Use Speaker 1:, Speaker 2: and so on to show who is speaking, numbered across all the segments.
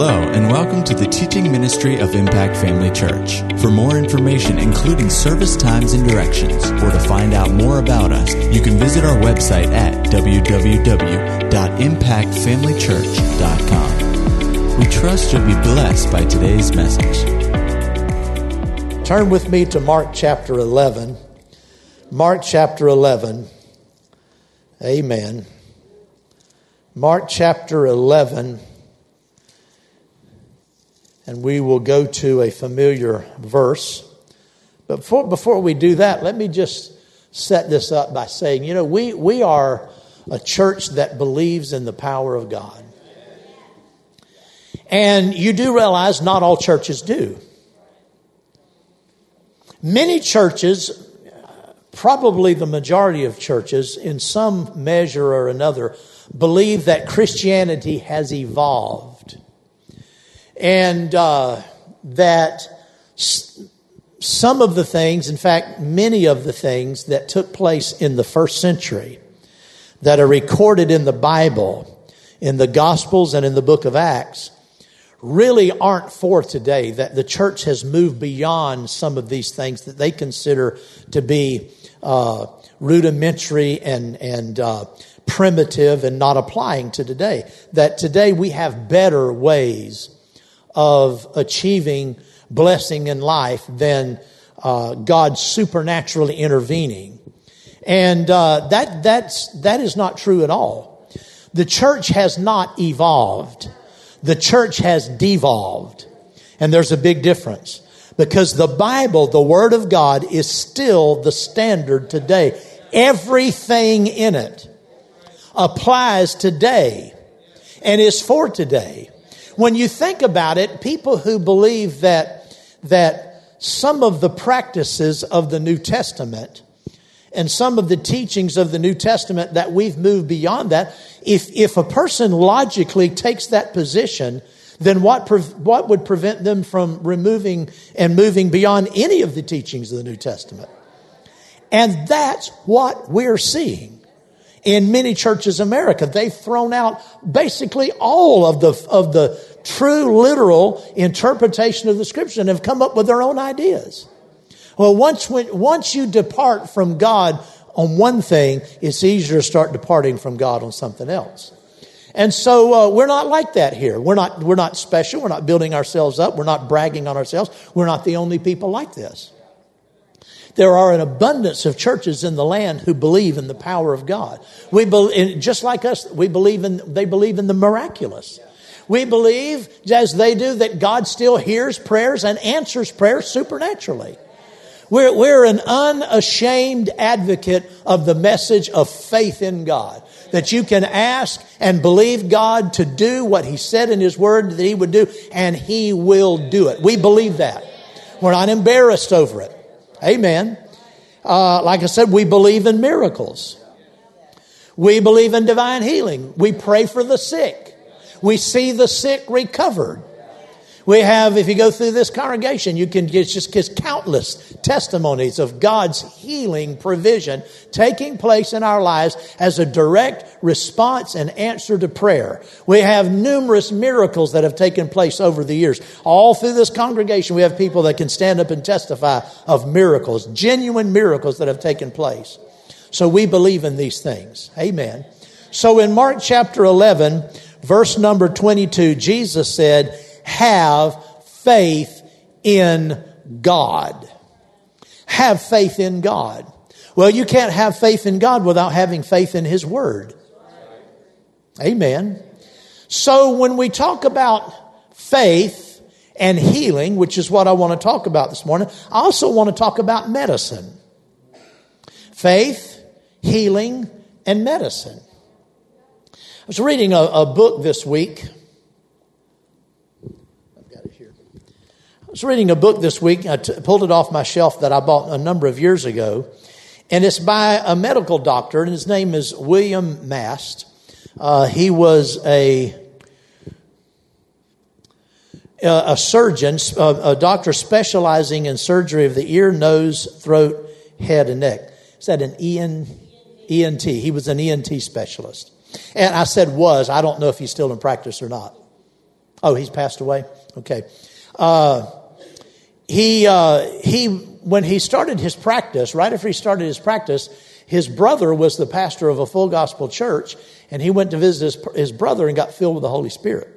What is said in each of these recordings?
Speaker 1: Hello, and welcome to the teaching ministry of Impact Family Church. For more information, including service times and directions, or to find out more about us, you can visit our website at www.impactfamilychurch.com. We trust you'll be blessed by today's message.
Speaker 2: Turn with me to Mark chapter 11. Mark chapter 11. Amen. Mark chapter 11 and we will go to a familiar verse. But before, before we do that, let me just set this up by saying, you know, we, we are a church that believes in the power of God. And you do realize not all churches do. Many churches, probably the majority of churches, in some measure or another, believe that Christianity has evolved and uh, that some of the things, in fact, many of the things that took place in the first century that are recorded in the Bible, in the Gospels, and in the book of Acts, really aren't for today. That the church has moved beyond some of these things that they consider to be uh, rudimentary and and uh, primitive and not applying to today. That today we have better ways of achieving blessing in life than uh, God supernaturally intervening. And uh, that, that's, that is not true at all. The church has not evolved. The church has devolved. And there's a big difference. Because the Bible, the Word of God, is still the standard today. Everything in it applies today and is for today when you think about it, people who believe that, that some of the practices of the New Testament and some of the teachings of the New Testament that we've moved beyond that, if, if a person logically takes that position, then what, pre- what would prevent them from removing and moving beyond any of the teachings of the New Testament? And that's what we're seeing in many churches in America. They've thrown out basically all of the, of the true literal interpretation of the scripture and have come up with their own ideas. Well, once, when, once you depart from God on one thing, it's easier to start departing from God on something else. And so uh, we're not like that here. We're not, we're not special. We're not building ourselves up. We're not bragging on ourselves. We're not the only people like this. There are an abundance of churches in the land who believe in the power of God. We believe, just like us, we believe in, they believe in the miraculous. We believe, as they do, that God still hears prayers and answers prayers supernaturally. We're, we're an unashamed advocate of the message of faith in God. That you can ask and believe God to do what He said in His Word that He would do, and He will do it. We believe that. We're not embarrassed over it. Amen. Uh, like I said, we believe in miracles. We believe in divine healing. We pray for the sick. We see the sick recovered. We have, if you go through this congregation, you can get just get countless testimonies of God's healing provision taking place in our lives as a direct response and answer to prayer. We have numerous miracles that have taken place over the years. All through this congregation, we have people that can stand up and testify of miracles, genuine miracles that have taken place. So we believe in these things. Amen. So in Mark chapter 11, verse number 22, Jesus said, have faith in God. Have faith in God. Well, you can't have faith in God without having faith in His Word. Amen. So when we talk about faith and healing, which is what I want to talk about this morning, I also want to talk about medicine. Faith, healing, and medicine. I was reading a, a book this week I was reading a book this week. I t- pulled it off my shelf that I bought a number of years ago. And it's by a medical doctor, and his name is William Mast. Uh, he was a, a surgeon, a, doctor specializing in surgery of the ear, nose, throat, head, and neck. Is that an EN, ENT? He was an ENT specialist. And I said was. I don't know if he's still in practice or not. Oh, he's passed away? Okay. Uh, he, uh, he, when he started his practice, right after he started his practice, his brother was the pastor of a full gospel church, and he went to visit his, his brother and got filled with the Holy Spirit.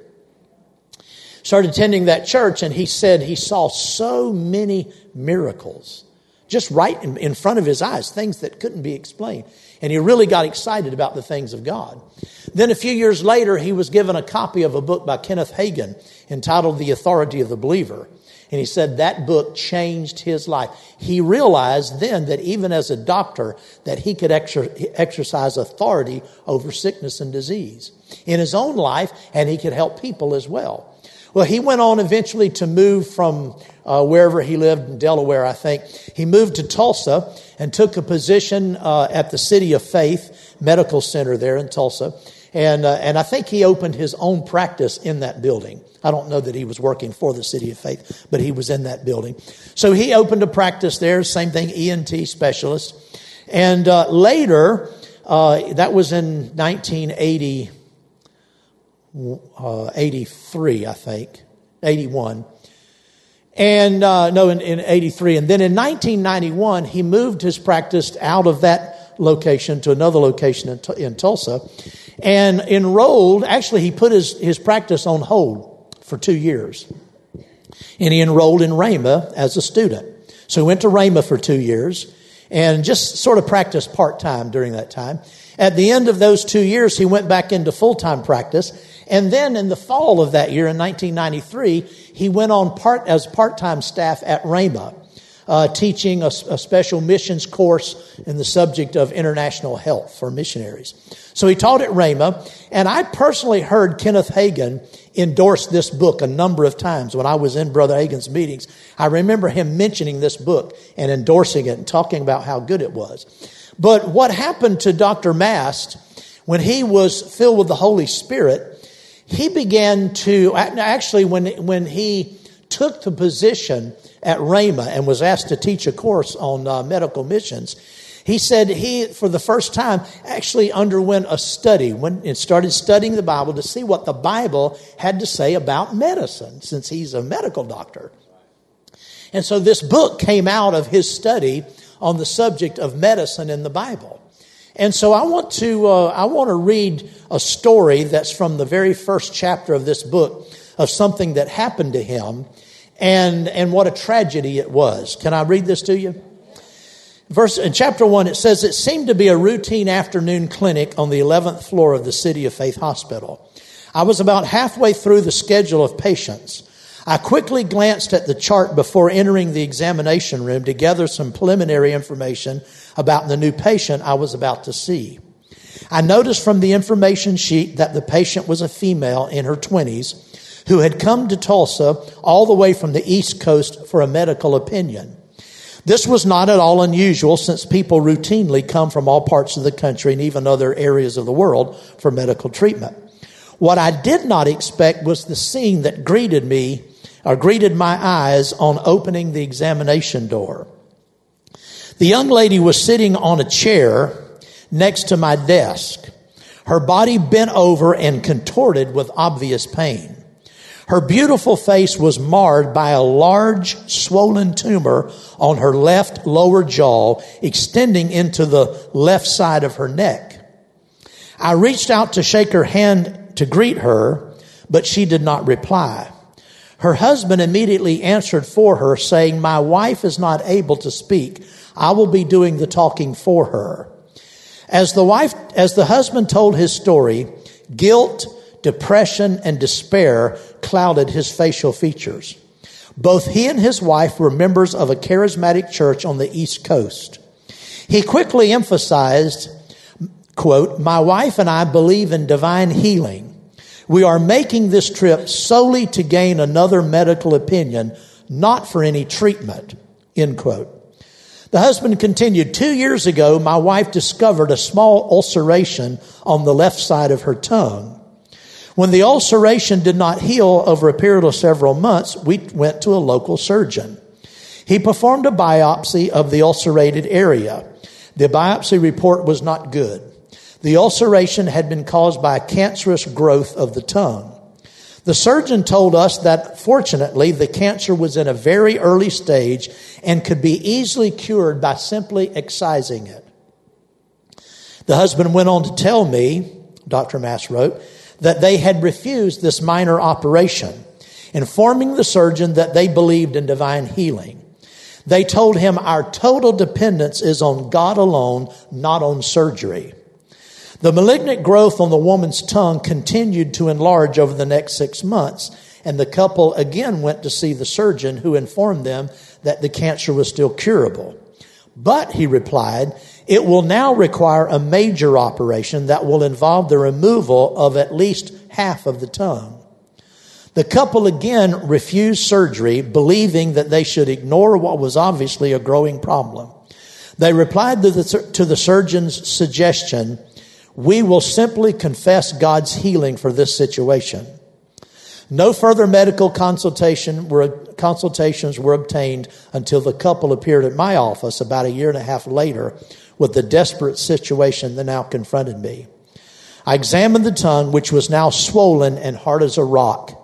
Speaker 2: Started attending that church, and he said he saw so many miracles just right in, in front of his eyes, things that couldn't be explained. And he really got excited about the things of God. Then a few years later, he was given a copy of a book by Kenneth Hagin entitled The Authority of the Believer. And he said that book changed his life. He realized then that even as a doctor, that he could exer- exercise authority over sickness and disease in his own life, and he could help people as well. Well, he went on eventually to move from uh, wherever he lived in Delaware, I think. He moved to Tulsa and took a position uh, at the City of Faith Medical Center there in Tulsa. And, uh, and I think he opened his own practice in that building. I don't know that he was working for the City of Faith, but he was in that building. So he opened a practice there, same thing, ENT specialist. And uh, later, uh, that was in 1980, uh, 83, I think, 81. And uh, no, in, in 83. And then in 1991, he moved his practice out of that location to another location in, in Tulsa and enrolled. Actually, he put his, his practice on hold for two years. And he enrolled in Rhema as a student. So he went to Rhema for two years and just sort of practiced part time during that time. At the end of those two years, he went back into full time practice. And then in the fall of that year, in 1993, he went on part as part time staff at Rhema uh, teaching a, a, special missions course in the subject of international health for missionaries. So he taught at Rhema, and I personally heard Kenneth Hagin endorse this book a number of times when I was in Brother Hagin's meetings. I remember him mentioning this book and endorsing it and talking about how good it was. But what happened to Dr. Mast when he was filled with the Holy Spirit, he began to, actually, when, when he took the position at Rhema and was asked to teach a course on uh, medical missions, he said he, for the first time, actually underwent a study when and started studying the Bible to see what the Bible had to say about medicine, since he's a medical doctor. And so this book came out of his study on the subject of medicine in the Bible. And so I want to uh, I want to read a story that's from the very first chapter of this book of something that happened to him and, and what a tragedy it was. Can I read this to you? Verse in chapter 1 it says it seemed to be a routine afternoon clinic on the 11th floor of the City of Faith Hospital. I was about halfway through the schedule of patients. I quickly glanced at the chart before entering the examination room to gather some preliminary information about the new patient I was about to see. I noticed from the information sheet that the patient was a female in her 20s who had come to Tulsa all the way from the East Coast for a medical opinion. This was not at all unusual since people routinely come from all parts of the country and even other areas of the world for medical treatment. What I did not expect was the scene that greeted me or greeted my eyes on opening the examination door. The young lady was sitting on a chair next to my desk, her body bent over and contorted with obvious pain. Her beautiful face was marred by a large swollen tumor on her left lower jaw, extending into the left side of her neck. I reached out to shake her hand to greet her, but she did not reply. Her husband immediately answered for her, saying, My wife is not able to speak. I will be doing the talking for her. As the wife, as the husband told his story, guilt, depression, and despair clouded his facial features. Both he and his wife were members of a charismatic church on the East Coast. He quickly emphasized, quote, My wife and I believe in divine healing. We are making this trip solely to gain another medical opinion, not for any treatment, end quote. The husband continued, Two years ago, my wife discovered a small ulceration on the left side of her tongue. When the ulceration did not heal over a period of several months, we went to a local surgeon. He performed a biopsy of the ulcerated area. The biopsy report was not good. The ulceration had been caused by a cancerous growth of the tongue. The surgeon told us that fortunately the cancer was in a very early stage and could be easily cured by simply excising it. The husband went on to tell me, Dr. Mast wrote, that they had refused this minor operation, informing the surgeon that they believed in divine healing. They told him our total dependence is on God alone, not on surgery. The malignant growth on the woman's tongue continued to enlarge over the next six months, and the couple again went to see the surgeon who informed them that the cancer was still curable. But, he replied, it will now require a major operation that will involve the removal of at least half of the tongue. The couple again refused surgery, believing that they should ignore what was obviously a growing problem. They replied to the, to the surgeon's suggestion we will simply confess God's healing for this situation. No further medical consultation were, consultations were obtained until the couple appeared at my office about a year and a half later with the desperate situation that now confronted me. I examined the tongue, which was now swollen and hard as a rock.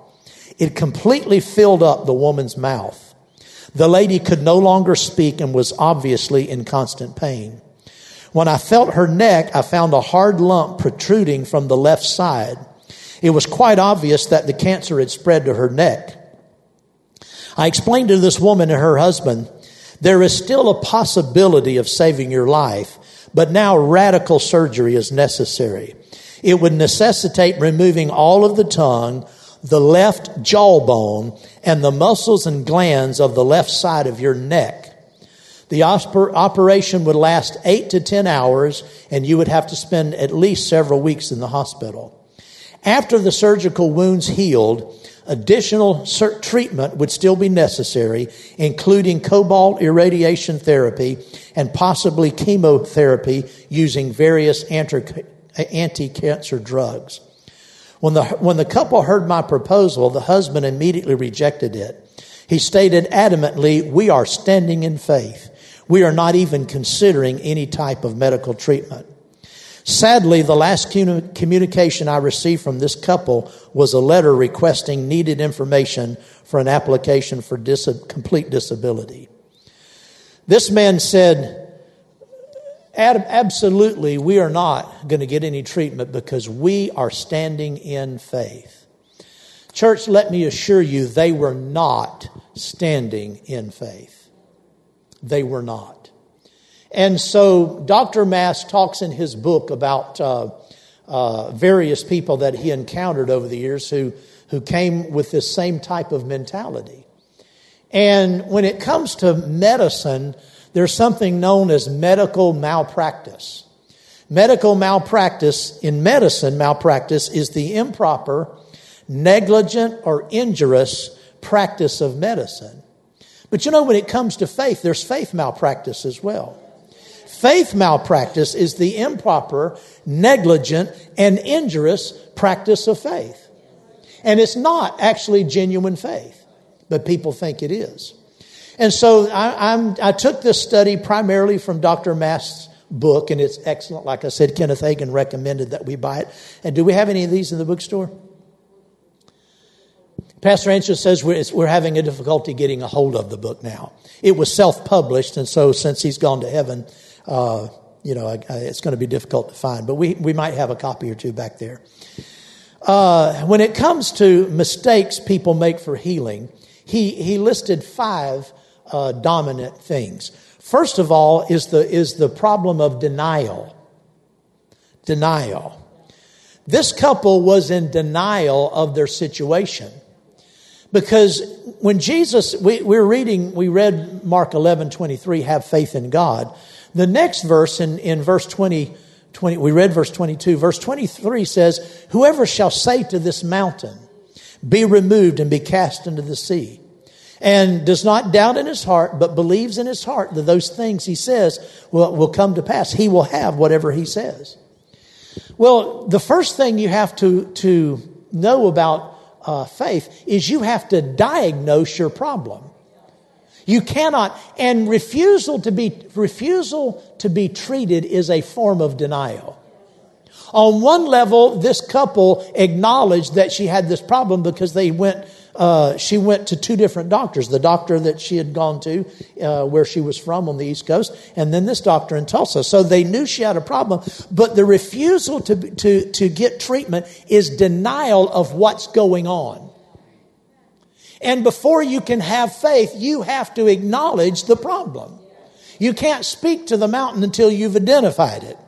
Speaker 2: It completely filled up the woman's mouth. The lady could no longer speak and was obviously in constant pain. When I felt her neck, I found a hard lump protruding from the left side. It was quite obvious that the cancer had spread to her neck. I explained to this woman and her husband, there is still a possibility of saving your life, but now radical surgery is necessary. It would necessitate removing all of the tongue, the left jawbone, and the muscles and glands of the left side of your neck. The operation would last eight to 10 hours, and you would have to spend at least several weeks in the hospital. After the surgical wounds healed, additional treatment would still be necessary, including cobalt irradiation therapy and possibly chemotherapy using various anti cancer drugs. When the, when the couple heard my proposal, the husband immediately rejected it. He stated adamantly, We are standing in faith. We are not even considering any type of medical treatment. Sadly, the last communication I received from this couple was a letter requesting needed information for an application for dis- complete disability. This man said, Absolutely, we are not going to get any treatment because we are standing in faith. Church, let me assure you, they were not standing in faith. They were not. And so Dr. Mast talks in his book about uh, uh, various people that he encountered over the years who, who came with this same type of mentality. And when it comes to medicine, there's something known as medical malpractice. Medical malpractice, in medicine, malpractice is the improper, negligent, or injurious practice of medicine. But you know, when it comes to faith, there's faith malpractice as well. Faith malpractice is the improper, negligent, and injurious practice of faith. And it's not actually genuine faith, but people think it is. And so I, I took this study primarily from Dr. Mast's book, and it's excellent. Like I said, Kenneth Hagin recommended that we buy it. And do we have any of these in the bookstore? Pastor Ansel says we're, we're, having a difficulty getting a hold of the book now. It was self-published, and so since he's gone to heaven, uh, you know, I, I, it's going to be difficult to find. But we, we might have a copy or two back there. Uh, when it comes to mistakes people make for healing, he, he listed five uh, dominant things. First of all is the, is the problem of denial. Denial. This couple was in denial of their situation. Because when Jesus, we, we're reading, we read Mark 11, 23, have faith in God. The next verse in, in verse 20, 20, we read verse 22, verse 23 says, Whoever shall say to this mountain, be removed and be cast into the sea, and does not doubt in his heart, but believes in his heart that those things he says will, will come to pass, he will have whatever he says. Well, the first thing you have to, to know about uh, faith is you have to diagnose your problem. You cannot, and refusal to be refusal to be treated is a form of denial. On one level, this couple acknowledged that she had this problem because they went uh, she went to two different doctors the doctor that she had gone to uh, where she was from on the East Coast, and then this doctor in Tulsa. So they knew she had a problem, but the refusal to, to, to get treatment is denial of what's going on. And before you can have faith, you have to acknowledge the problem. You can't speak to the mountain until you've identified it.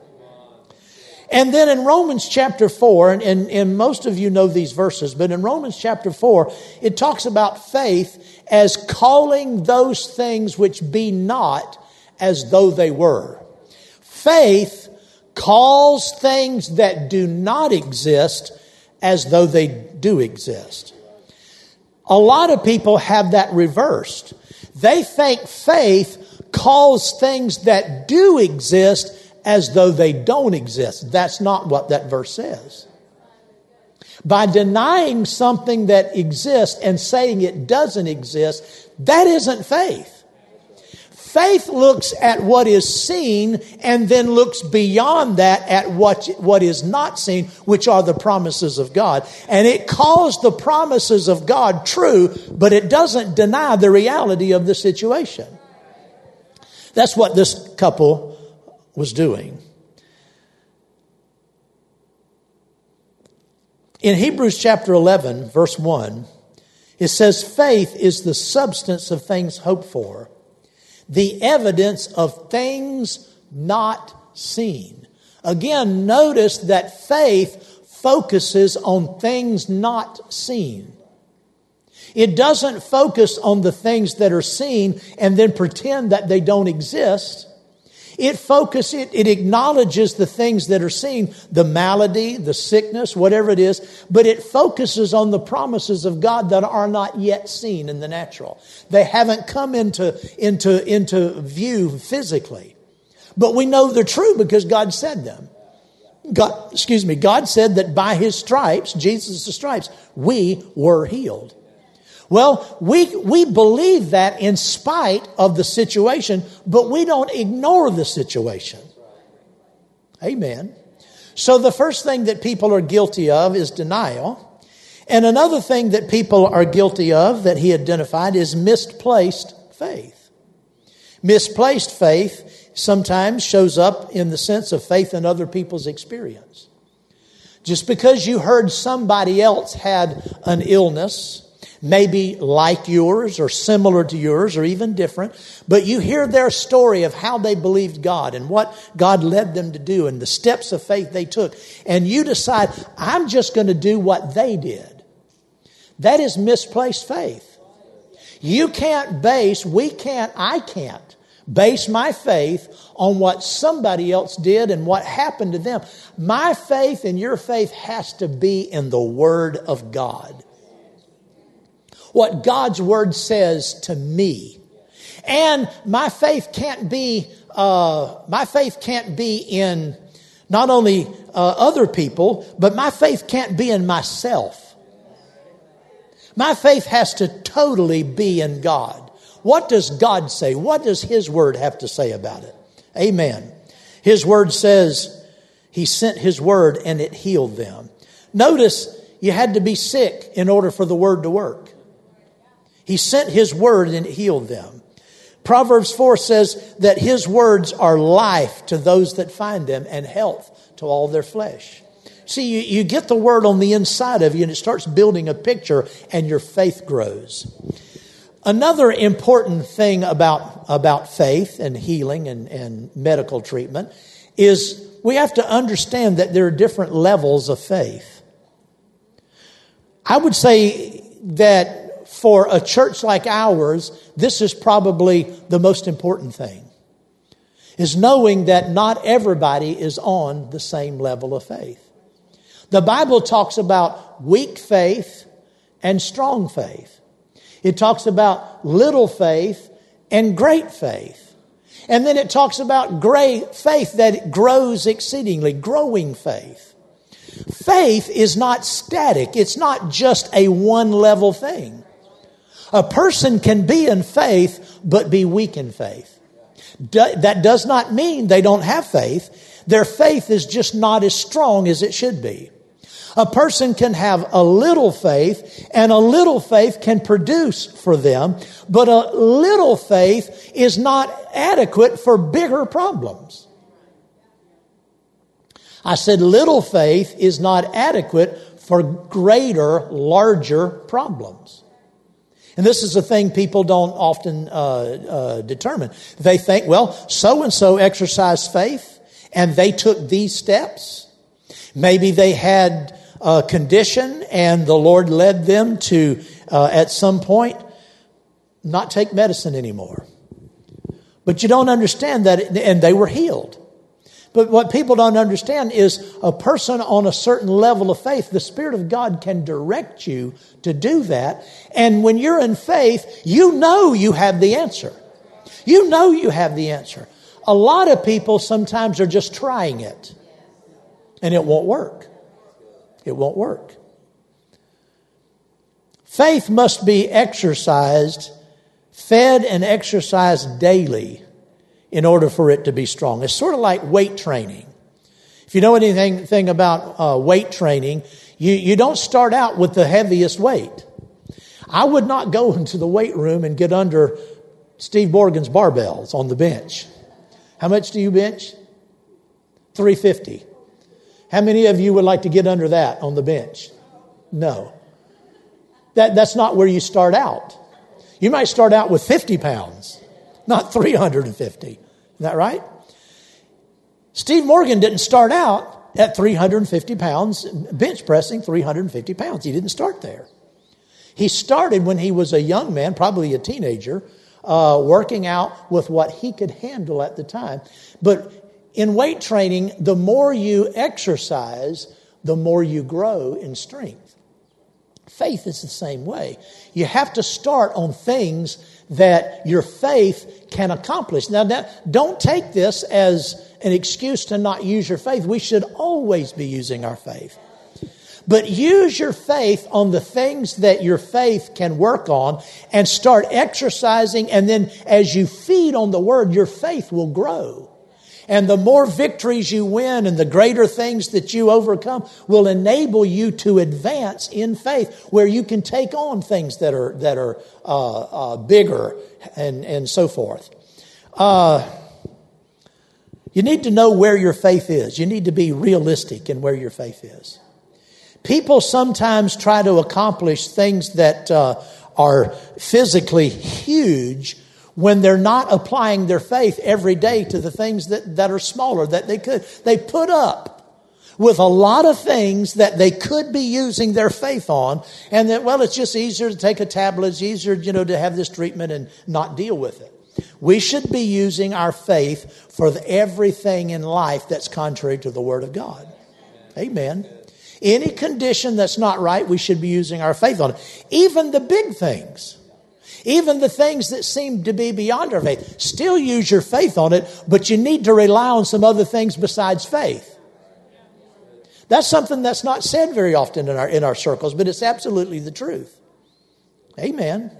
Speaker 2: And then in Romans chapter 4, and, and, and, most of you know these verses, but in Romans chapter 4, it talks about faith as calling those things which be not as though they were. Faith calls things that do not exist as though they do exist. A lot of people have that reversed. They think faith calls things that do exist as though they don't exist. That's not what that verse says. By denying something that exists and saying it doesn't exist, that isn't faith. Faith looks at what is seen and then looks beyond that at what, what is not seen, which are the promises of God. And it calls the promises of God true, but it doesn't deny the reality of the situation. That's what this couple was doing. In Hebrews chapter 11, verse 1, it says, Faith is the substance of things hoped for, the evidence of things not seen. Again, notice that faith focuses on things not seen. It doesn't focus on the things that are seen and then pretend that they don't exist. It focuses, it, it acknowledges the things that are seen, the malady, the sickness, whatever it is, but it focuses on the promises of God that are not yet seen in the natural. They haven't come into, into, into view physically. But we know they're true because God said them. God, excuse me, God said that by his stripes, Jesus' stripes, we were healed. Well, we, we believe that in spite of the situation, but we don't ignore the situation. Amen. So the first thing that people are guilty of is denial. And another thing that people are guilty of that he identified is misplaced faith. Misplaced faith sometimes shows up in the sense of faith in other people's experience. Just because you heard somebody else had an illness, maybe like yours or similar to yours or even different, but you hear their story of how they believed God and what God led them to do and the steps of faith they took, and you decide, I'm just going to do what they did. That is misplaced faith. You can't base, we can't, I can't base my faith on what somebody else did and what happened to them. My faith and your faith has to be in the Word of God what God's word says to me. And my faith can't be, uh, my faith can't be in not only uh, other people, but my faith can't be in myself. My faith has to totally be in God. What does God say? What does His Word have to say about it? Amen. His Word says He sent His Word and it healed them. Notice you had to be sick in order for the Word to work. He sent his word and healed them. Proverbs 4 says that his words are life to those that find them and health to all their flesh. See, you, you get the word on the inside of you and it starts building a picture and your faith grows. Another important thing about, about faith and healing and, and medical treatment is we have to understand that there are different levels of faith. I would say that for a church like ours, this is probably the most important thing. Is knowing that not everybody is on the same level of faith. The Bible talks about weak faith and strong faith. It talks about little faith and great faith. And then it talks about great faith that grows exceedingly, growing faith. Faith is not static. It's not just a one level thing. A person can be in faith, but be weak in faith. Do, that does not mean they don't have faith. Their faith is just not as strong as it should be. A person can have a little faith and a little faith can produce for them, but a little faith is not adequate for bigger problems. I said little faith is not adequate for greater, larger problems. And this is a thing people don't often uh, uh, determine. They think, well, so and so exercised faith and they took these steps. Maybe they had a condition and the Lord led them to, uh, at some point, not take medicine anymore. But you don't understand that, and they were healed. But what people don't understand is a person on a certain level of faith, the Spirit of God can direct you to do that. And when you're in faith, you know you have the answer. You know you have the answer. A lot of people sometimes are just trying it, and it won't work. It won't work. Faith must be exercised, fed and exercised daily in order for it to be strong. It's sort of like weight training. If you know anything about uh, weight training, you, you don't start out with the heaviest weight. I would not go into the weight room and get under Steve Morgan's barbells on the bench. How much do you bench? 350. How many of you would like to get under that on the bench? No. That, that's not where you start out. You might start out with 50 pounds not 350. Isn't that right? Steve Morgan didn't start out at 350 pounds, bench pressing 350 pounds. He didn't start there. He started when he was a young man, probably a teenager, uh, working out with what he could handle at the time. But in weight training, the more you exercise, the more you grow in strength. Faith is the same way. You have to start on things that your faith can accomplish. Now, don't take this as an excuse to not use your faith. We should always be using our faith. But use your faith on the things that your faith can work on and start exercising. And then as you feed on the word, your faith will grow. And the more victories you win and the greater things that you overcome will enable you to advance in faith where you can take on things that are, that are uh, uh, bigger and, and so forth. Uh, you need to know where your faith is. You need to be realistic in where your faith is. People sometimes try to accomplish things that uh, are physically huge when they're not applying their faith every day to the things that, that are smaller that they could. They put up with a lot of things that they could be using their faith on and that, well, it's just easier to take a tablet. It's easier, you know, to have this treatment and not deal with it. We should be using our faith for everything in life that's contrary to the Word of God. Amen. Any condition that's not right, we should be using our faith on it. Even the big things. Even the things that seem to be beyond our faith, still use your faith on it, but you need to rely on some other things besides faith. That's something that's not said very often in our, in our circles, but it's absolutely the truth. Amen.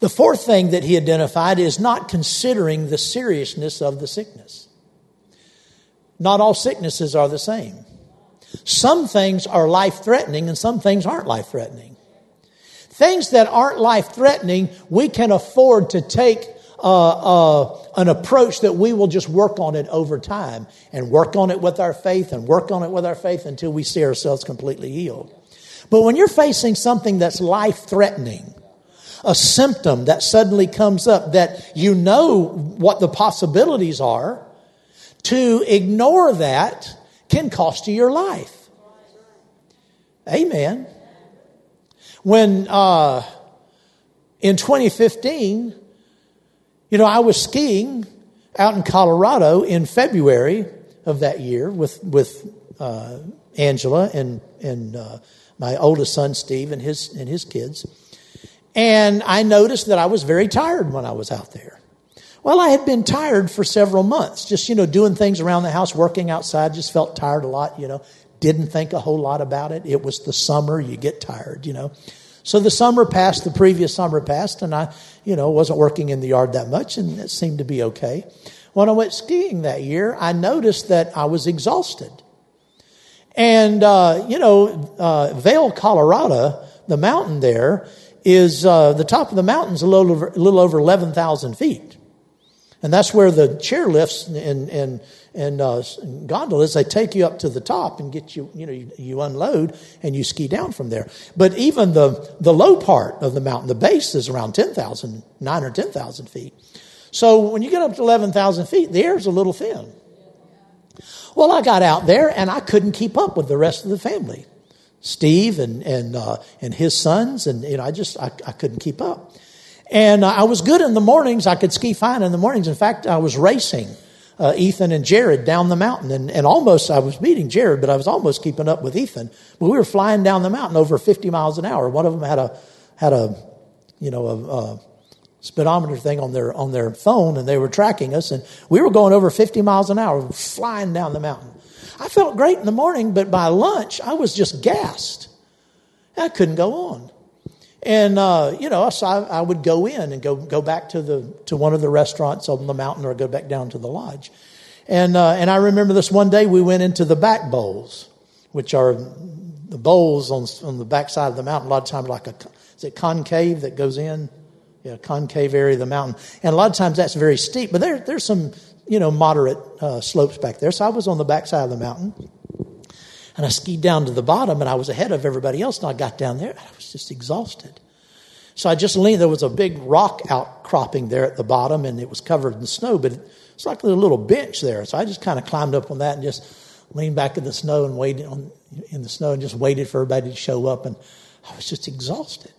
Speaker 2: The fourth thing that he identified is not considering the seriousness of the sickness. Not all sicknesses are the same. Some things are life threatening and some things aren't life threatening. Things that aren't life threatening, we can afford to take uh, uh, an approach that we will just work on it over time and work on it with our faith and work on it with our faith until we see ourselves completely healed. But when you're facing something that's life threatening, a symptom that suddenly comes up that you know what the possibilities are, to ignore that can cost you your life. Amen. When uh, in 2015, you know, I was skiing out in Colorado in February of that year with with uh, Angela and and uh, my oldest son Steve and his and his kids, and I noticed that I was very tired when I was out there. Well, I had been tired for several months, just you know, doing things around the house, working outside. Just felt tired a lot, you know didn't think a whole lot about it. It was the summer, you get tired, you know. So the summer passed, the previous summer passed, and I, you know, wasn't working in the yard that much, and it seemed to be okay. When I went skiing that year, I noticed that I was exhausted. And, uh, you know, uh, Vail, Colorado, the mountain there, is uh, the top of the mountain is a little over, little over 11,000 feet. And that's where the chairlifts and, and, and uh, gondolas, they take you up to the top and get you, you know, you, you, unload and you ski down from there. But even the, the low part of the mountain, the base is around 10,000, 9 or 10,000 feet. So when you get up to 11,000 feet, the air's a little thin. Well, I got out there and I couldn't keep up with the rest of the family. Steve and, and, uh, and his sons, and you know, I just, I, I couldn't keep up. And I was good in the mornings. I could ski fine in the mornings. In fact, I was racing uh, Ethan and Jared down the mountain. And, and almost, I was beating Jared, but I was almost keeping up with Ethan. But we were flying down the mountain over 50 miles an hour. One of them had a, had a, you know, a, a speedometer thing on their, on their phone and they were tracking us. And we were going over 50 miles an hour, flying down the mountain. I felt great in the morning, but by lunch, I was just gassed. I couldn't go on. And uh, you know, so I, I, would go in and go go back to the to one of the restaurants on the mountain, or go back down to the lodge. And uh, and I remember this one day we went into the back bowls, which are the bowls on on the back side of the mountain. A lot of times, like a is it concave that goes in, yeah, concave area of the mountain. And a lot of times that's very steep, but there there's some you know moderate uh, slopes back there. So I was on the back side of the mountain, and I skied down to the bottom, and I was ahead of everybody else. And I got down there, and I was just exhausted. So I just leaned. There was a big rock outcropping there at the bottom, and it was covered in snow, but it's like a little bench there. So I just kind of climbed up on that and just leaned back in the snow and waited on, in the snow and just waited for everybody to show up. And I was just exhausted.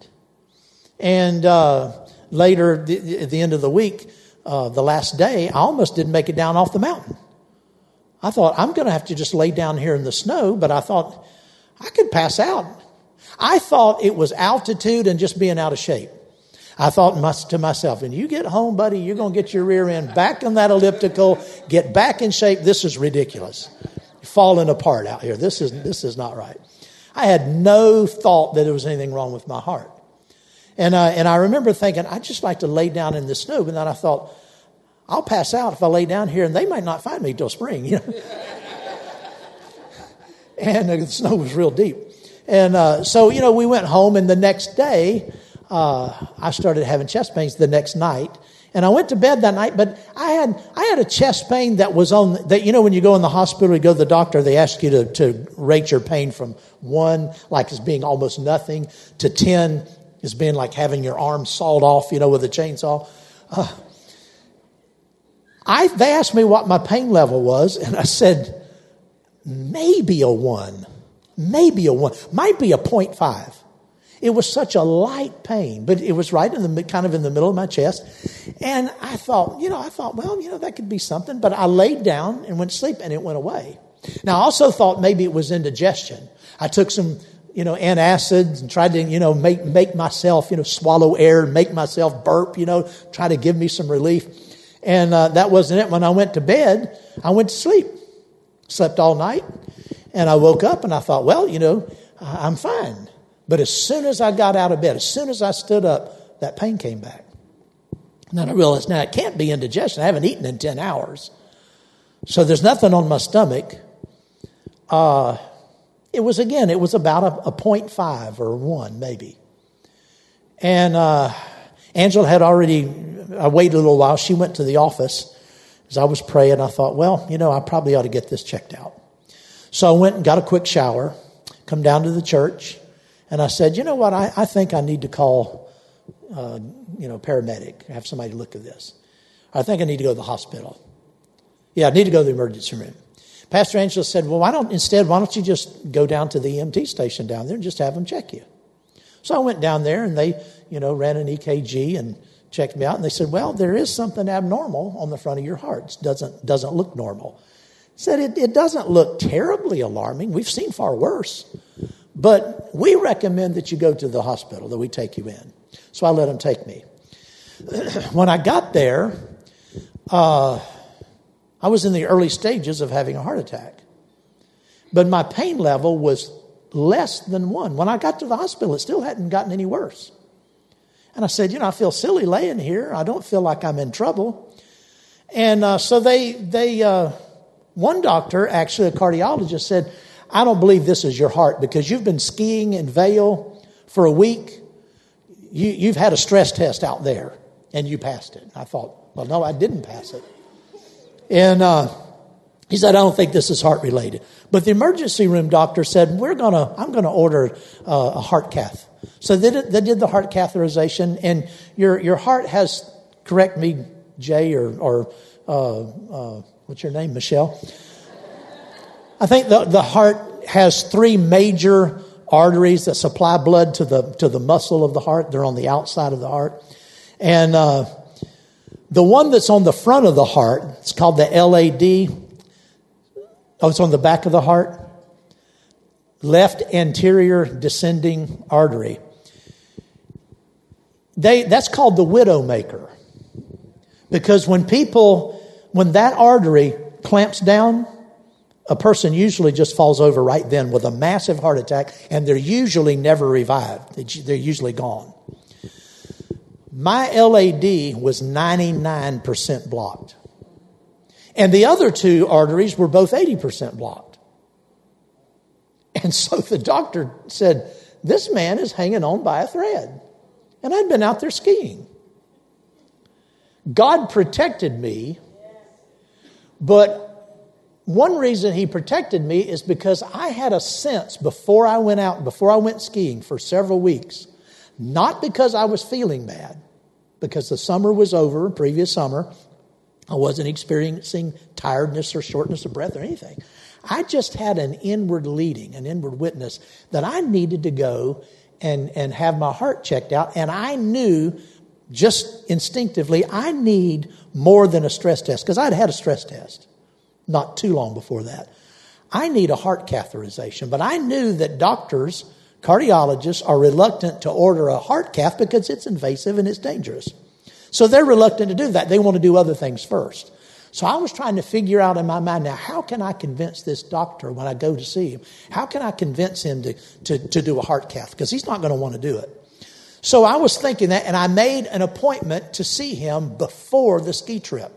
Speaker 2: And uh, later, at the end of the week, uh, the last day, I almost didn't make it down off the mountain. I thought, I'm going to have to just lay down here in the snow, but I thought, I could pass out. I thought it was altitude and just being out of shape. I thought to myself, when you get home, buddy, you're going to get your rear end back on that elliptical, get back in shape. This is ridiculous. You're falling apart out here. This is, this is not right. I had no thought that there was anything wrong with my heart. And, uh, and I remember thinking, I'd just like to lay down in the snow. But then I thought, I'll pass out if I lay down here, and they might not find me till spring. You know? and the snow was real deep. And uh, so, you know, we went home, and the next day, uh, I started having chest pains the next night. And I went to bed that night, but I had, I had a chest pain that was on, that, you know, when you go in the hospital, you go to the doctor, they ask you to, to rate your pain from one, like as being almost nothing, to 10 as being like having your arm sawed off, you know, with a chainsaw. Uh, I, they asked me what my pain level was, and I said, maybe a one, maybe a one, might be a 0.5. It was such a light pain, but it was right in the kind of in the middle of my chest. And I thought, you know, I thought, well, you know, that could be something. But I laid down and went to sleep, and it went away. Now, I also thought maybe it was indigestion. I took some, you know, antacids and tried to, you know, make make myself, you know, swallow air, and make myself burp, you know, try to give me some relief. And uh, that wasn't it. When I went to bed, I went to sleep. Slept all night. And I woke up and I thought, well, you know, I'm fine. But as soon as I got out of bed, as soon as I stood up, that pain came back. And then I realized now it can't be indigestion. I haven't eaten in 10 hours. So there's nothing on my stomach. Uh, it was, again, it was about a, a 0.5 or 1, maybe. And uh, Angela had already I waited a little while. She went to the office. As I was praying, I thought, well, you know, I probably ought to get this checked out. So I went and got a quick shower, come down to the church, and I said, you know what, I, I think I need to call, uh, you know, paramedic, have somebody look at this. I think I need to go to the hospital. Yeah, I need to go to the emergency room. Pastor Angela said, well, why don't, instead, why don't you just go down to the EMT station down there and just have them check you? So I went down there and they, you know, ran an EKG and checked me out, and they said, "Well, there is something abnormal on the front of your heart. It doesn't doesn't look normal." Said it, it doesn't look terribly alarming. We've seen far worse, but we recommend that you go to the hospital. That we take you in. So I let them take me. when I got there, uh, I was in the early stages of having a heart attack, but my pain level was less than one. When I got to the hospital, it still hadn't gotten any worse. And I said, You know, I feel silly laying here. I don't feel like I'm in trouble. And uh, so they, they uh, one doctor, actually a cardiologist, said, I don't believe this is your heart because you've been skiing in Vail for a week. You, you've had a stress test out there and you passed it. I thought, well, no, I didn't pass it. And uh, he said, I don't think this is heart related. But the emergency room doctor said, we're gonna, I'm going to order uh, a heart cath. So they did, they did the heart catheterization, and your, your heart has, correct me, Jay, or, or uh, uh, what's your name, Michelle? I think the, the heart has three major arteries that supply blood to the, to the muscle of the heart. They're on the outside of the heart. And uh, the one that's on the front of the heart, it's called the LAD. Oh, it's on the back of the heart. Left anterior descending artery. They, that's called the widowmaker. Because when people, when that artery clamps down, a person usually just falls over right then with a massive heart attack, and they're usually never revived. They're usually gone. My LAD was 99% blocked. And the other two arteries were both 80% blocked. And so the doctor said, This man is hanging on by a thread. And I'd been out there skiing. God protected me, but one reason he protected me is because I had a sense before I went out, before I went skiing for several weeks, not because I was feeling bad, because the summer was over, previous summer, I wasn't experiencing tiredness or shortness of breath or anything. I just had an inward leading, an inward witness that I needed to go and, and have my heart checked out. And I knew just instinctively, I need more than a stress test because I'd had a stress test not too long before that. I need a heart catheterization, but I knew that doctors, cardiologists, are reluctant to order a heart cath because it's invasive and it's dangerous. So they're reluctant to do that. They want to do other things first. So I was trying to figure out in my mind now, how can I convince this doctor when I go to see him? How can I convince him to, to, to do a heart cath? Because he's not going to want to do it. So I was thinking that, and I made an appointment to see him before the ski trip.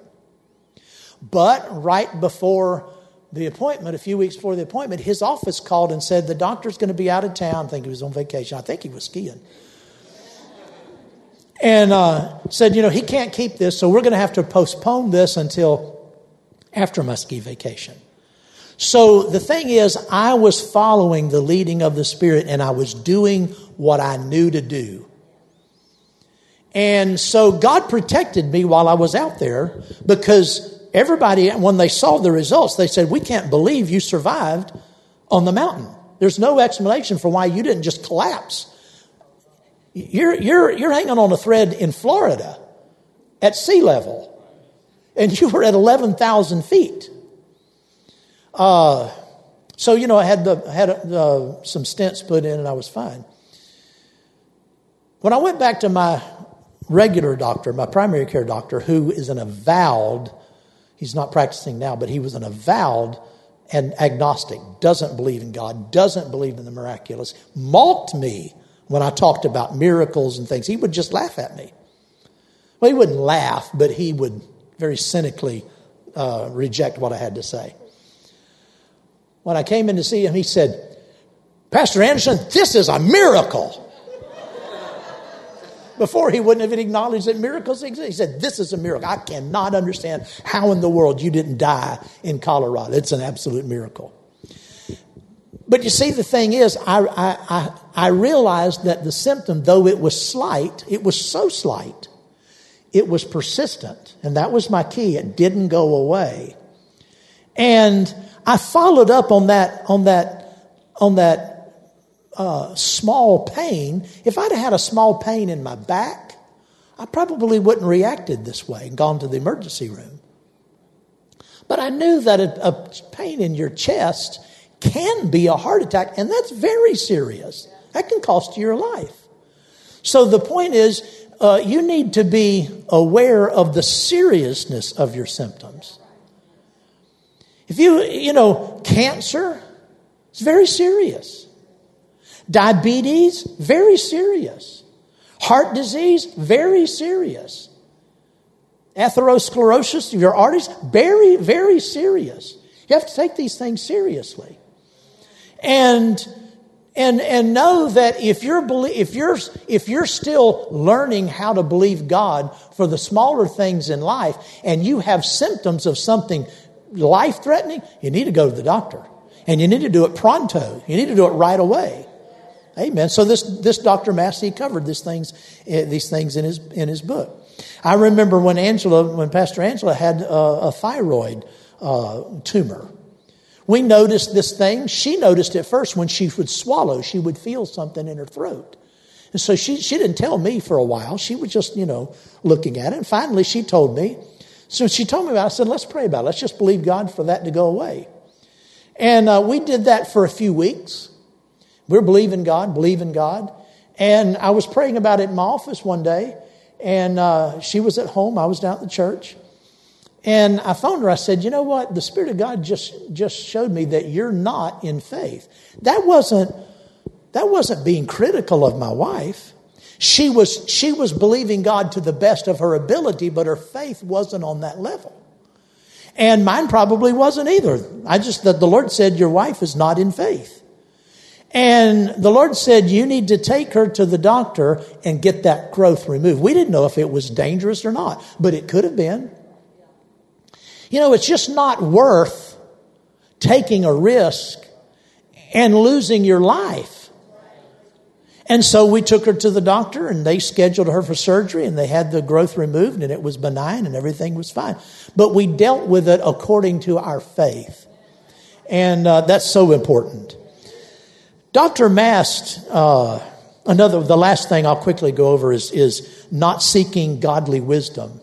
Speaker 2: But right before the appointment, a few weeks before the appointment, his office called and said the doctor's going to be out of town. I think he was on vacation. I think he was skiing. And uh, said, you know, he can't keep this, so we're going to have to postpone this until after Muskie vacation. So the thing is, I was following the leading of the Spirit and I was doing what I knew to do. And so God protected me while I was out there because everybody, when they saw the results, they said, We can't believe you survived on the mountain. There's no explanation for why you didn't just collapse. You're, you're, you're hanging on a thread in Florida at sea level, and you were at 11,000 feet. Uh, so, you know, I had, the, had uh, some stents put in, and I was fine. When I went back to my regular doctor, my primary care doctor, who is an avowed He's not practicing now, but he was an avowed and agnostic, doesn't believe in God, doesn't believe in the miraculous, mocked me when I talked about miracles and things. He would just laugh at me. Well, he wouldn't laugh, but he would very cynically uh, reject what I had to say. When I came in to see him, he said, Pastor Anderson, this is a miracle. Before he wouldn't have acknowledged that miracles exist. He said, This is a miracle. I cannot understand how in the world you didn't die in Colorado. It's an absolute miracle. But you see, the thing is, I, I, I, I realized that the symptom, though it was slight, it was so slight, it was persistent. And that was my key. It didn't go away. And I followed up on that, on that, on that uh, small pain, if I'd had a small pain in my back, I probably wouldn't reacted this way and gone to the emergency room. But I knew that a, a pain in your chest can be a heart attack, and that's very serious. That can cost you your life. So the point is, uh, you need to be aware of the seriousness of your symptoms. If you, you know, cancer, it's very serious. Diabetes, very serious. Heart disease, very serious. atherosclerosis of your arteries, very, very serious. You have to take these things seriously. And and and know that if you're if you're if you're still learning how to believe God for the smaller things in life and you have symptoms of something life threatening, you need to go to the doctor. And you need to do it pronto. You need to do it right away. Amen. So this this Dr. Massey covered these things eh, these things in his in his book. I remember when Angela when Pastor Angela had a, a thyroid uh, tumor we noticed this thing. She noticed it first when she would swallow, she would feel something in her throat. And so she, she didn't tell me for a while. She was just, you know, looking at it. And finally she told me. So she told me about it. I said, let's pray about it. Let's just believe God for that to go away. And uh, we did that for a few weeks. We're believing God, believing God. And I was praying about it in my office one day. And uh, she was at home. I was down at the church. And I phoned her. I said, "You know what? The Spirit of God just just showed me that you're not in faith." That wasn't that wasn't being critical of my wife. She was she was believing God to the best of her ability, but her faith wasn't on that level. And mine probably wasn't either. I just that the Lord said your wife is not in faith. And the Lord said, You need to take her to the doctor and get that growth removed. We didn't know if it was dangerous or not, but it could have been. You know, it's just not worth taking a risk and losing your life. And so we took her to the doctor and they scheduled her for surgery and they had the growth removed and it was benign and everything was fine. But we dealt with it according to our faith. And uh, that's so important. Dr. Mast, uh, another, the last thing I'll quickly go over is, is not seeking godly wisdom.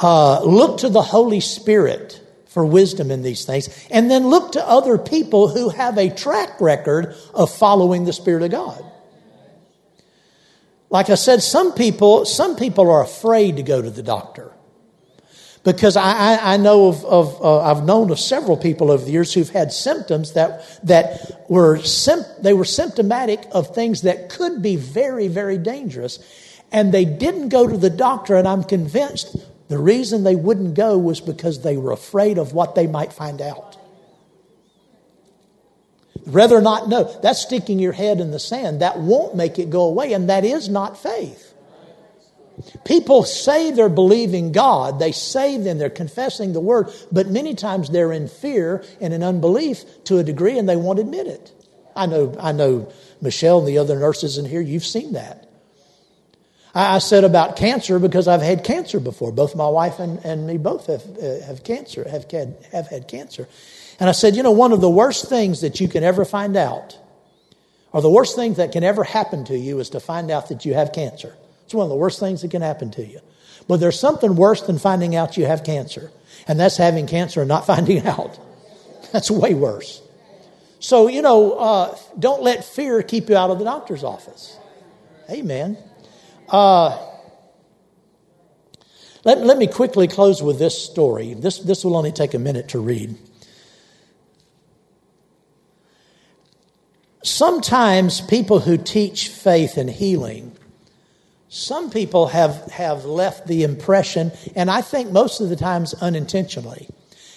Speaker 2: Uh, look to the Holy Spirit for wisdom in these things, and then look to other people who have a track record of following the Spirit of God. Like I said, some people, some people are afraid to go to the doctor because I, I, I know of, of uh, I've known of several people over the years who've had symptoms that that were they were symptomatic of things that could be very very dangerous, and they didn't go to the doctor. And I'm convinced the reason they wouldn't go was because they were afraid of what they might find out. Rather not know. That's sticking your head in the sand. That won't make it go away, and that is not faith. People say they're believing God, they say then they're confessing the word, but many times they're in fear and in unbelief to a degree and they won't admit it. I know, I know Michelle and the other nurses in here, you've seen that. I said about cancer because I've had cancer before. Both my wife and, and me both have, uh, have cancer, have had, have had cancer. And I said, you know, one of the worst things that you can ever find out, or the worst thing that can ever happen to you, is to find out that you have cancer. It's one of the worst things that can happen to you. But there's something worse than finding out you have cancer, and that's having cancer and not finding out. That's way worse. So, you know, uh, don't let fear keep you out of the doctor's office. Amen. Uh, let, let me quickly close with this story. This, this will only take a minute to read. Sometimes people who teach faith and healing, some people have, have left the impression, and I think most of the times unintentionally,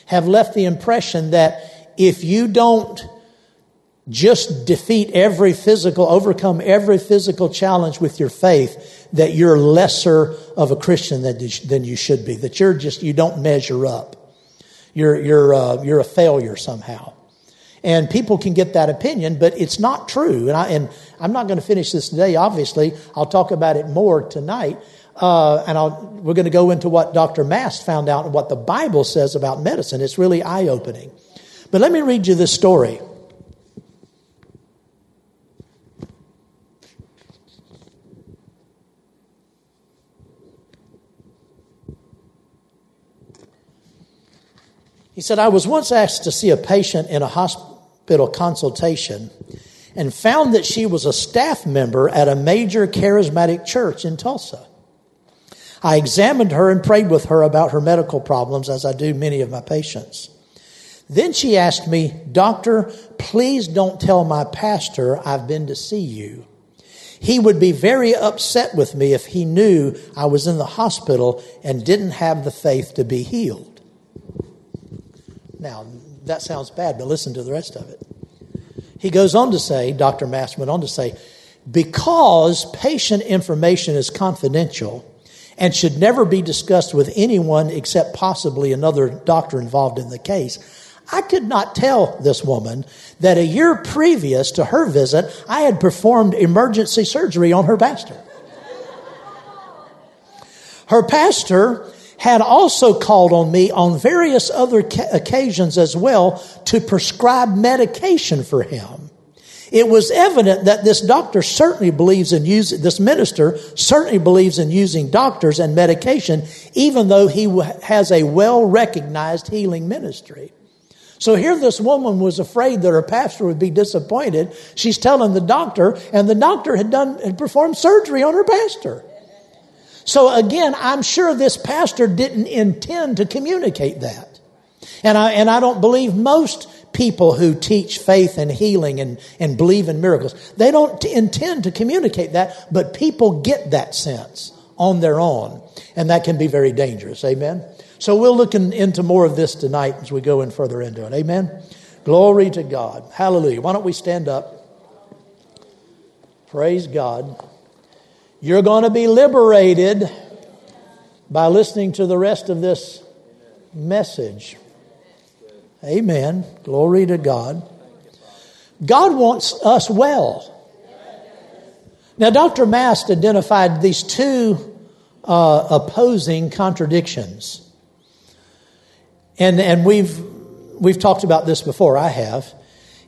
Speaker 2: have left the impression that if you don't just defeat every physical, overcome every physical challenge with your faith, that you're lesser of a Christian than, you should be, that you're just, you don't measure up. You're, you're, uh, you're a failure somehow. And people can get that opinion, but it's not true. And, I, and I'm not going to finish this today, obviously. I'll talk about it more tonight. Uh, and I'll, we're going to go into what Dr. Mast found out and what the Bible says about medicine. It's really eye opening. But let me read you this story. He said, I was once asked to see a patient in a hospital consultation and found that she was a staff member at a major charismatic church in Tulsa. I examined her and prayed with her about her medical problems, as I do many of my patients. Then she asked me, Doctor, please don't tell my pastor I've been to see you. He would be very upset with me if he knew I was in the hospital and didn't have the faith to be healed. Now, that sounds bad, but listen to the rest of it. He goes on to say, Dr. Mast went on to say, because patient information is confidential and should never be discussed with anyone except possibly another doctor involved in the case, I could not tell this woman that a year previous to her visit, I had performed emergency surgery on her pastor. Her pastor had also called on me on various other occasions as well to prescribe medication for him. It was evident that this doctor certainly believes in using, this minister certainly believes in using doctors and medication, even though he has a well recognized healing ministry. So here this woman was afraid that her pastor would be disappointed. She's telling the doctor, and the doctor had done, had performed surgery on her pastor. So again, I'm sure this pastor didn't intend to communicate that. And I, and I don't believe most people who teach faith and healing and, and believe in miracles, they don't intend to communicate that, but people get that sense on their own. And that can be very dangerous. Amen. So we'll look in, into more of this tonight as we go in further into it. Amen. Glory to God. Hallelujah. Why don't we stand up? Praise God. You're going to be liberated by listening to the rest of this message. Amen. Glory to God. God wants us well. Now, Dr. Mast identified these two uh, opposing contradictions. And, and we've, we've talked about this before, I have.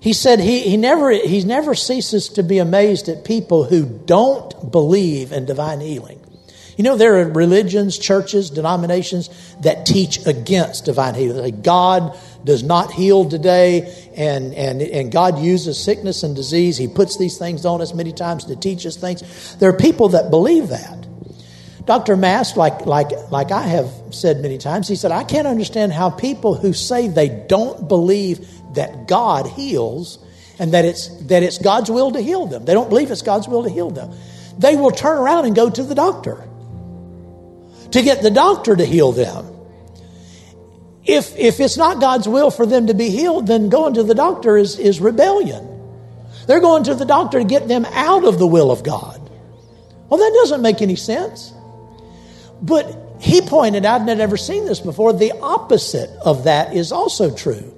Speaker 2: He said he, he, never, he never ceases to be amazed at people who don't believe in divine healing. You know, there are religions, churches, denominations that teach against divine healing. Like God does not heal today, and, and, and God uses sickness and disease. He puts these things on us many times to teach us things. There are people that believe that. Dr. Mast, like, like, like I have said many times, he said, I can't understand how people who say they don't believe that God heals and that it's, that it's God's will to heal them, they don't believe it's God's will to heal them, they will turn around and go to the doctor to get the doctor to heal them. If, if it's not God's will for them to be healed, then going to the doctor is, is rebellion. They're going to the doctor to get them out of the will of God. Well, that doesn't make any sense. But he pointed out, and I'd never seen this before, the opposite of that is also true.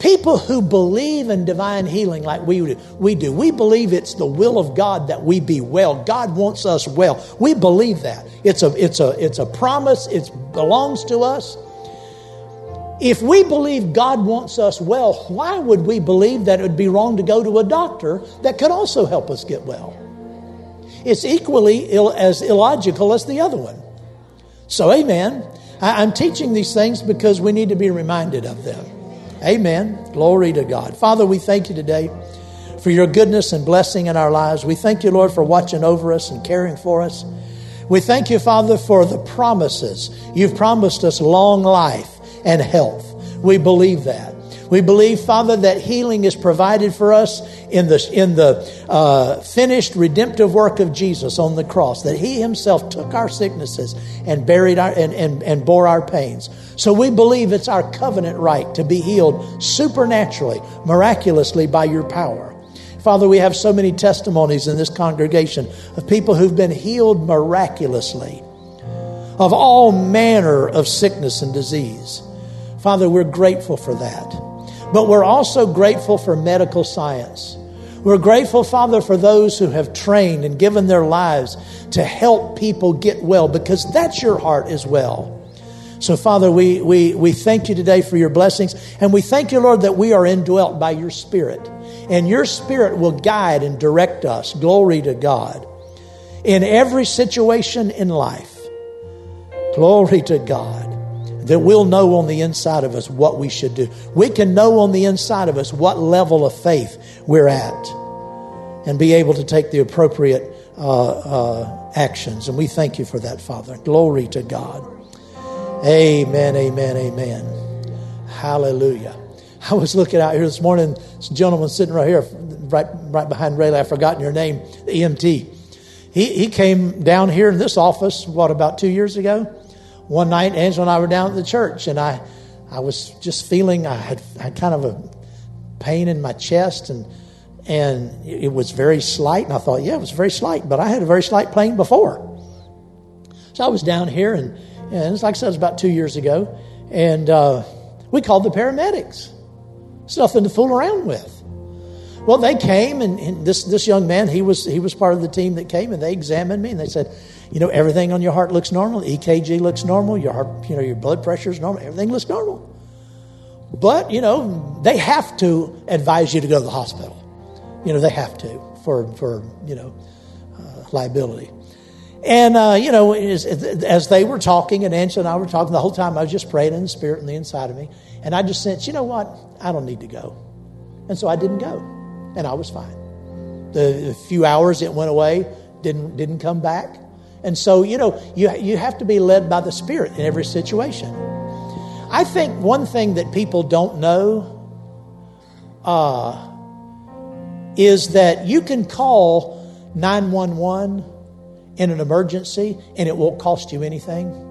Speaker 2: People who believe in divine healing like we do, we do, we believe it's the will of God that we be well. God wants us well. We believe that. It's a, it's a, it's a promise. It belongs to us. If we believe God wants us well, why would we believe that it would be wrong to go to a doctor that could also help us get well? It's equally Ill, as illogical as the other one. So, amen. I, I'm teaching these things because we need to be reminded of them. Amen. Glory to God. Father, we thank you today for your goodness and blessing in our lives. We thank you, Lord, for watching over us and caring for us. We thank you, Father, for the promises. You've promised us long life and health. We believe that. We believe, Father, that healing is provided for us in the, in the uh, finished redemptive work of Jesus on the cross, that He Himself took our sicknesses and buried our and, and, and bore our pains. So we believe it's our covenant right to be healed supernaturally, miraculously by your power. Father, we have so many testimonies in this congregation of people who've been healed miraculously of all manner of sickness and disease. Father, we're grateful for that. But we're also grateful for medical science. We're grateful, Father, for those who have trained and given their lives to help people get well because that's your heart as well. So, Father, we, we, we thank you today for your blessings. And we thank you, Lord, that we are indwelt by your Spirit. And your Spirit will guide and direct us. Glory to God. In every situation in life. Glory to God that we'll know on the inside of us what we should do. We can know on the inside of us what level of faith we're at and be able to take the appropriate uh, uh, actions. And we thank you for that, Father. Glory to God. Amen, amen, amen. Hallelujah. I was looking out here this morning, this gentleman sitting right here, right, right behind Rayleigh, I've forgotten your name, the EMT. he, he came down here in this office, what, about two years ago? One night, Angela and I were down at the church, and I, I was just feeling I had, had kind of a pain in my chest, and, and it was very slight. And I thought, yeah, it was very slight, but I had a very slight pain before. So I was down here, and, and it's like I said, it was about two years ago, and uh, we called the paramedics. It's nothing to fool around with. Well, they came, and, and, this, this young man, he was, he was part of the team that came, and they examined me, and they said, you know, everything on your heart looks normal. EKG looks normal. Your heart, you know, your blood pressure is normal. Everything looks normal. But, you know, they have to advise you to go to the hospital. You know, they have to for, for you know, uh, liability. And, uh, you know, as, as, they were talking, and Angela and I were talking, the whole time I was just praying in the spirit in the inside of me. And I just sensed, you know what? I don't need to go. And so I didn't go and I was fine. The, few hours it went away, didn't didn't come back, and so you know you you have to be led by the Spirit in every situation. I think one thing that people don't know uh, is that you can call nine one one in an emergency and it won't cost you anything.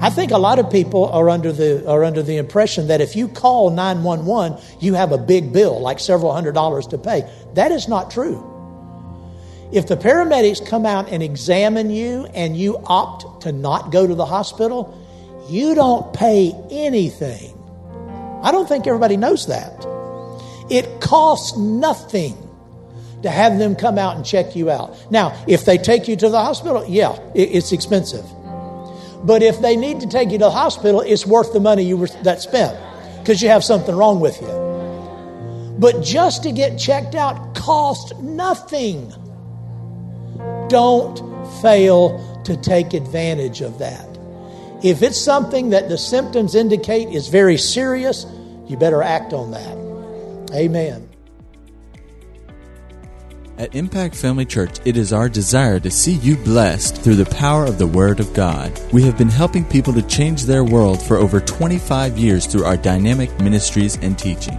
Speaker 2: I think a lot of people are under the are under the impression that if you call 911, you have a big bill, like several hundred dollars to pay. That is not true. If the paramedics come out and examine you and you opt to not go to the hospital, you don't pay anything. I don't think everybody knows that. It costs nothing to have them come out and check you out. Now, if they take you to the hospital, yeah, it's expensive. But if they need to take you to the hospital, it's worth the money you were that spent because you have something wrong with you. But just to get checked out costs nothing. Don't fail to take advantage of that. If it's something that the symptoms indicate is very serious, you better act on that. Amen.
Speaker 1: At Impact Family Church, it is our desire to see you blessed through the power of the Word of God. We have been helping people to change their world for over 25 years through our dynamic ministries and teaching.